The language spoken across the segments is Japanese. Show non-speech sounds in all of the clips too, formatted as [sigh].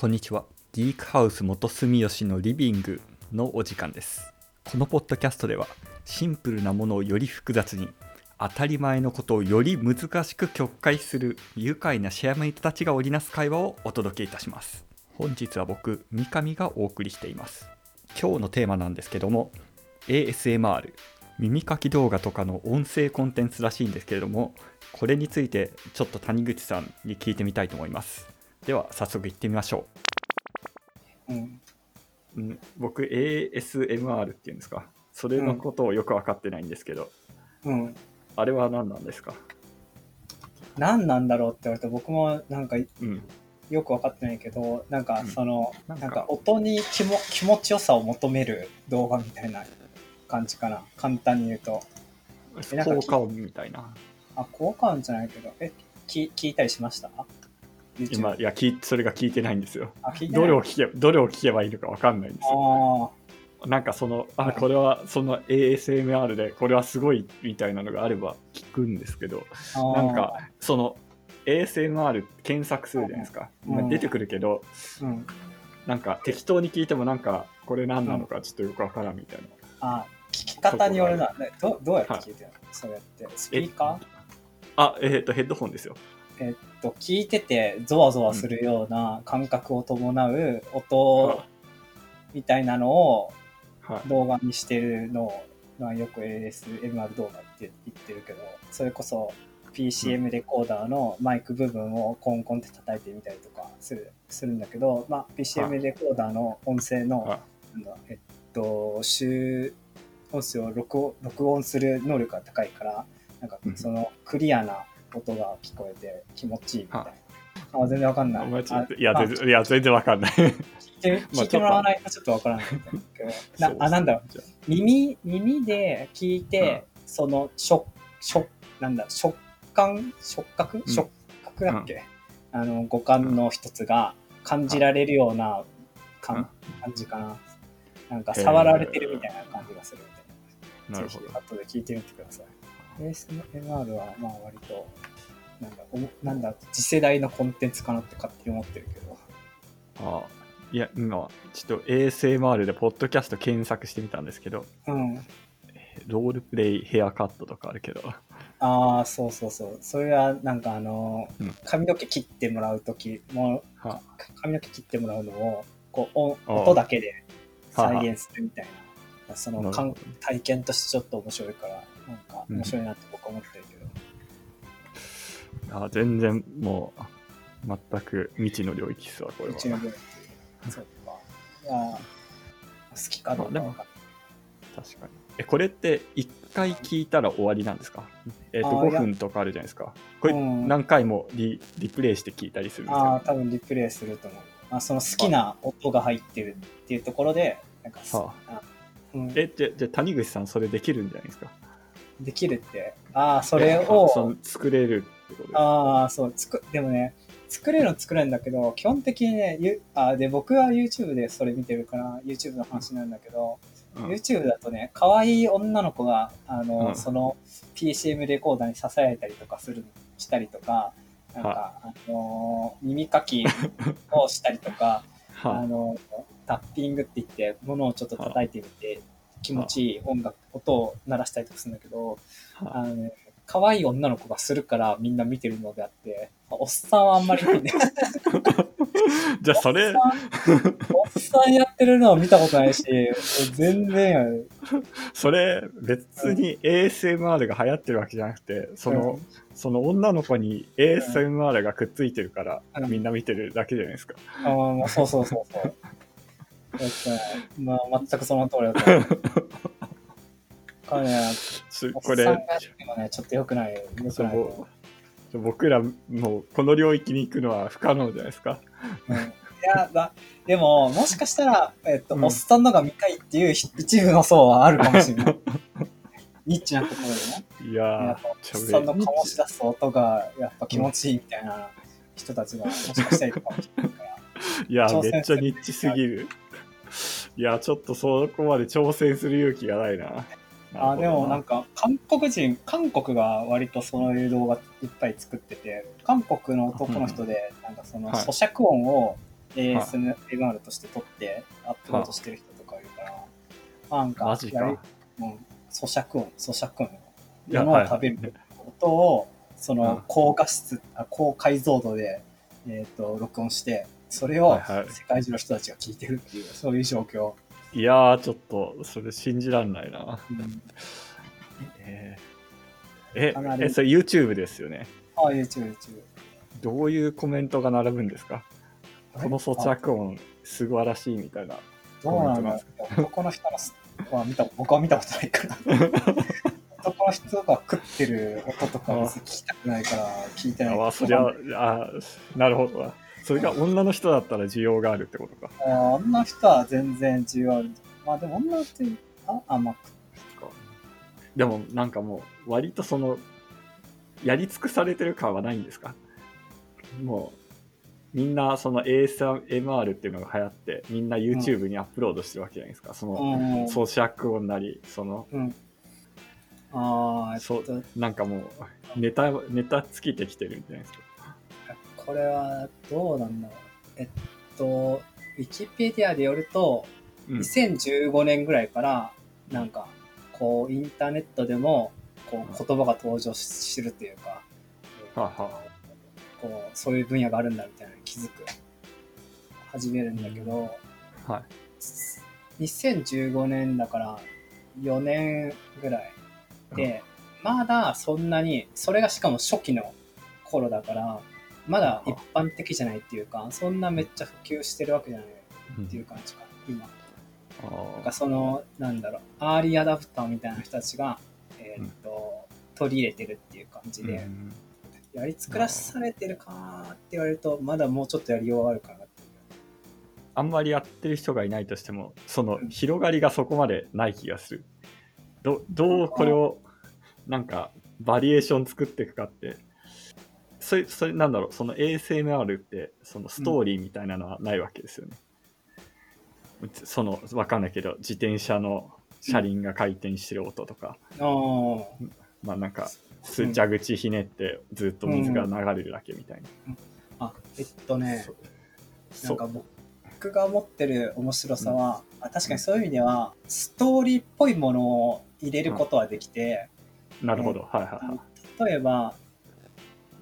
こんにちは。ギークハウス元住吉のリビングのお時間です。このポッドキャストでは、シンプルなものをより複雑に、当たり前のことをより難しく曲解する愉快なシェアメイトたちが織りなす会話をお届けいたします。本日は僕、三上がお送りしています。今日のテーマなんですけども、ASMR、耳かき動画とかの音声コンテンツらしいんですけれども、これについてちょっと谷口さんに聞いてみたいと思います。では早速行ってみましょうん、う。うん、僕 ASMR っていうんですか？それのことをよく分かってないんですけど、うん。あれは何なんですか？何なんだろうって言われて僕もなんかうん。よく分かってないけど、なんかうんその、なんかなんか音に気も気持ちよさを求める動画みたいな感じかな。簡単に言うと。効果音みたいな。あ、効果音じゃないけど、え、き聞いたりしました？今、いや、聞いそれが聞いてないんですよ。どれを聞けどれを聞けばいいのか分かんないんですよ。あなんかその、あ、はいこれはその ASMR で、これはすごいみたいなのがあれば聞くんですけど。なんか、その ASMR 検索するじゃないですか。うんまあ出てくるけど、うん。なんか適当に聞いてもなんか、これ何なのかちょっとよくわからんみたいな。あ、聞き方によるな。ねどどうやって聞いてるの、そうやって。スピーカー？あ、えっ、と、ヘッドホンですよ。えっと、聞いててゾワゾワするような感覚を伴う音みたいなのをはい。動画にしてるのを、まあ、よく ASMR 動画って言ってるけど、それこそ PCM レコーダーのマイク部分をコンコンって叩いてみたりとかするするんだけど、まあ、PCM レコーダーの音声の、えっと、集音声を録音録音する能力が高いから、なんかうん。そのクリアな音が聞こえて気持ちいいみたいな。あ全然わかんない。いや、全然いや全然わかんない。聞いてまあ聞いてもらわないとちょっとわからないなあなんだろう。耳耳で聞いて、その触触なんだ触感？触覚、ん。触覚だっけ、あの五感の一つが感じられるような感,、うん。感じかな。なんか触られてるみたいな感じがするみたいなるほど。ぜひ。後で聞いてみてください ASMR はまあ割となんだなんだ次世代のコンテンツかなって勝手に思ってるけど。あいや、今、ちょっと ASMR でポッドキャスト検索してみたんですけど、うん。ロールプレイヘアカットとかあるけど、ああそうそうそう。それはなんかあの、うん。髪の毛切ってもらう時もは髪の毛切ってもらうのをこう音だけではあ。再現するみたいな。そのかんなるほど体験としてちょっと面白いからなんかうん面白いなって僕は思ってるけど、あ全然もう、全く未知の領域っすわ、これは。YouTube っていうそうか。いや好きかどうか確かに。え、これって1回聞いたら終わりなんですか？えっ、と、5あーいや。分とかあるじゃないですか。これ、うん。何回もリリプレイして聞いたりするんですああよ。多分リプレイすると思う。あその好きな音が入ってるっていうところでなんかすはあ。うん。え、じゃ、じゃあ谷口さんそれできるんじゃないですか？できるって。ああそれえを作れるってことです。かああ、そう、つく、でもね、作れるの作れるんだけど、基本的にね、ゆあで、僕は YouTube でそれ見てるから、YouTube の話なんだけど、うん。YouTube だとね、可愛い女の子が、あの、うん。その PCM レコーダーに支えたりとかする、したりとか、なんか、あ。の耳かきをしたりとか、[laughs] あ。はの、タッピングって言って、物をちょっと叩いてみて、気持ちいい音楽、音を鳴らしたりとかするんだけど、あはあのね、可愛い女の子がするからみんな見てるのであって、おっさんはあんまりない。[laughs] じゃあそれおっ、さんやってるのは見たことないし、全然。それ別に ASMR が流行ってるわけじゃなくて、その、うんその女の子に ASMR がくっついてるから、うんみんな見てるだけじゃないですか。あーそうそうそうそう。[laughs] まあ、全くその通りだと [laughs] 思う。これね、これね、ちょっと良くない。良くない僕らもうこの領域に行くのは不可能じゃないですか。う。うんいやだ、でも、もしかしたら、[laughs] えっと、うんおっさんのが見たいっていう一部の層はあるかもしれない。ニッチなところでね。いやおっさんの醸し出す音が、やっぱ気持ちいいみたいな人たちが、もしかしたらいるかもしれないから。いやめっちゃニッチすぎる。いやちょっとそこまで挑戦する勇気がないな。あでもなんか。か韓国人韓国が割とそういう動画いっぱい作ってて韓国の男の人でなんかそのはい咀嚼音を ASMR として撮ってアップロードしてる人とかいるから、なんかマジかうん、咀嚼音、咀嚼音。いや物を食べる音を、そうんの高画質、あ高解像度で、えっ、と、録音して、それをはいはい。世界中の人たちが聞いてるっていう、そういう状況。いやーちょっとそれ信じらんないな。うん、えー。ええそれ YouTube ですよね？あ、YouTube、YouTube。どういうコメントが並ぶんですか？この咀嚼音素晴らしいみたいなどうなんだろう。男の人のすは見た、僕は見たことないから。[laughs] 男の人が食ってる音とか別に聞きたくないから聞いてない。あそりゃあなるほどなそれが女の人だったら需要があるってことかあー女の人は全然需要ある。まあでも女って、あ、あ、まあ、でもなんかもう割とそのやり尽くされてる感はないんですか？もうみんなその ASMR っていうのが流行ってみんな YouTube にアップロードしてるわけじゃないですか、そのうん。咀嚼音なりそのうん。ああ、そと、うなんかもうネタネタ尽きてきてるんじゃないですかこれはどうなんだろう。えっと、ウィキペディアでよると、うん2015年ぐらいから、なんか、こう、インターネットでも、こう、言葉が登場してるっていうか、はあはこう、そういう分野があるんだみたいなのに気づく。始めるんだけど、はい。2015年だから4年ぐらいで、まだそんなに、それがしかも初期の頃だから、まだ一般的じゃないっていうか、そんなめっちゃ普及してるわけじゃないっていう感じか、今。なんかその、なんだろう、アーリーアダプターみたいな人たちが、えーっと、取り入れてるっていう感じで、うん。やり尽くらされてるかって言われると、まだもうちょっとやりようがあるかなっていう。あんまりやってる人がいないとしてもその広がりがそこまでない気がするどどうこれをなんかバリエーション作っていくかって。それそれなんだろうその ASMR ってそのストーリーみたいなのはないわけですよね、そのわかんないけど自転車の車輪が回転してる音とか、ああ、まあなんか蛇口ひねってずっと水が流れるだけみたいな、あ、えっとね、そなんか僕が持ってる面白さは、あ確かにそういう意味では、ストーリーっぽいものを入れることはできて、なるほど、はいはいはい。例えば、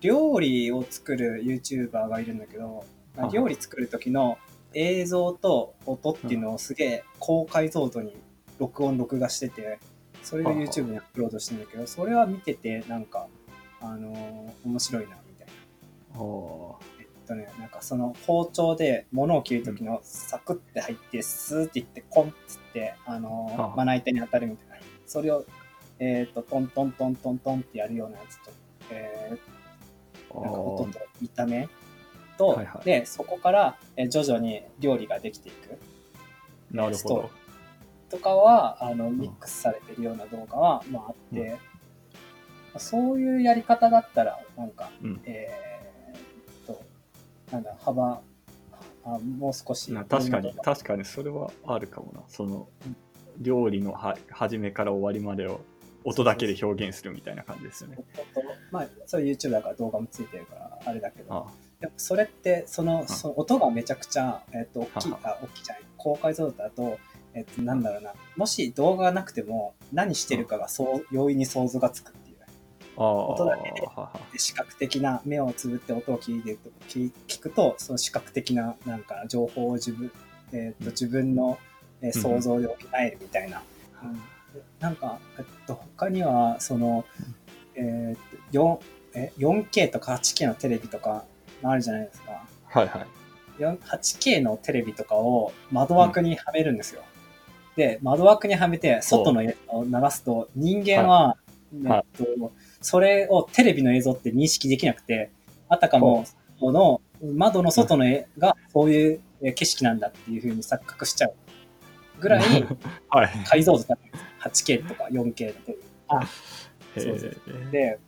料理を作る YouTuber がいるんだけど、料理作る時の映像と音っていうのをすげえ高解像度に録音録画してて、それを YouTube にアップロードしてるんだけど、それは見ててなんか、あのー面白いなみたいな。とね、なんかその包丁で物を切る時のサクって入ってスーっていってコンっつって、あのーはあ。まな板に当たるみたいな。それを、えっ、と、トントントントントンってやるようなやつと、えーー、なんか音と炒めと、はいはい。で、そこから、えー徐々に料理ができていく。なるほど。とかは、あの、ミックスされてるような動画は、まああって、うん。まあそういうやり方だったら、なんか、うん。えーなんだ、幅、あもう少し。な確かに音確かにそれはあるかもな。そのうん。料理のは始めから終わりまでを音だけで表現するみたいな感じですよね。とまあ、そう。いう YouTube だから動画もついてるから、あれだけど、あでもそれって、その、その音がめちゃくちゃ、えっと、大きい、はあ、大きいじゃない、高解像度だと、えっと、なんだろうな、もし動画がなくても、何してるかがそう、容易に想像がつくっ音だけで視覚的な目をつぶって音を聞いてると聞聞くとその視覚的ななんか情報を自分,、えーとうん。自分の、想像で補えるみたいな、うん。でなんか、えっと、他にはその、えーと 4, え 4K とか 8K のテレビとかあるじゃないですか。はいはい。4 8K のテレビとかを窓枠にはめるんですよ、で窓枠にはめて外の映像を流すと人間は、はい。えっと、それをテレビの映像って認識できなくてあたかもこの窓の外の絵がそういうえー景色なんだっていう風に錯覚しちゃうぐらい [laughs] はい。解像度高い。んです 8K とか 4K のテレビあへそうそう。えで、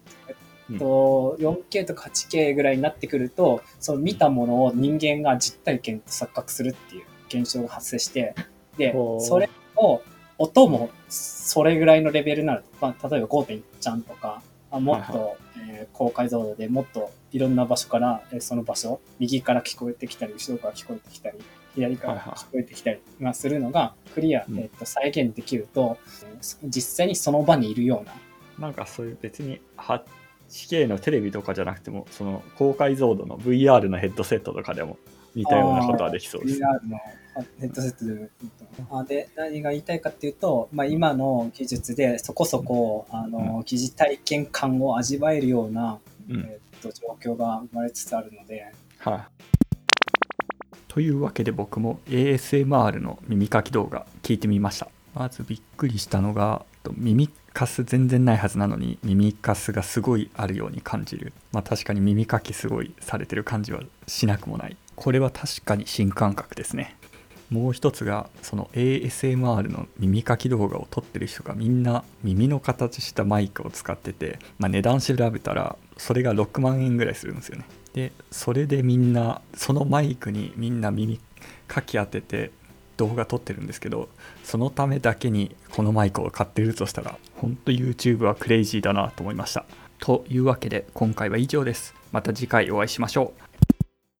えっと、4K とか 8K ぐらいになってくると、その見たものを人間が実体験と錯覚するっていう現象が発生して、でそれを、音もそれぐらいのレベルになると、まあ、例えば5.1ちゃんとか、あもっと、はいええー高解像度でもっといろんな場所から、えーその場所、右から聞こえてきたり、後ろから聞こえてきたり、左からはいはい。聞こえてきたりがするのがクリア、うん。えーと再現できると、えー実際にその場にいるような、なんかそういう別に 8K のテレビとかじゃなくてもその高解像度の VR のヘッドセットとかでも似たようなことはできそうです。のヘッドセットであで何が言いたいかっていうと、まあ、今の技術でそこそこあの疑似体験感を味わえるような、うん。えー、と状況が生まれつつあるので、はい、というわけで僕も ASMR の耳かき動画聞いてみました。まずびっくりしたのが耳かす全然ないはずなのに耳かすがすごいあるように感じる。まあ確かに耳かきすごいされてる感じはしなくもない。これは確かに新感覚ですね。もう一つがその ASMR の耳かき動画を撮ってる人がみんな耳の形したマイクを使ってて、まあ、値段調べたらそれが6万円ぐらいするんですよね。でそれでみんなそのマイクにみんな耳かき当てて動画撮ってるんですけどそのためだけにこのマイクを買ってるとしたらほんと YouTube はクレイジーだなと思いました。というわけで今回は以上です。また次回お会いしましょう。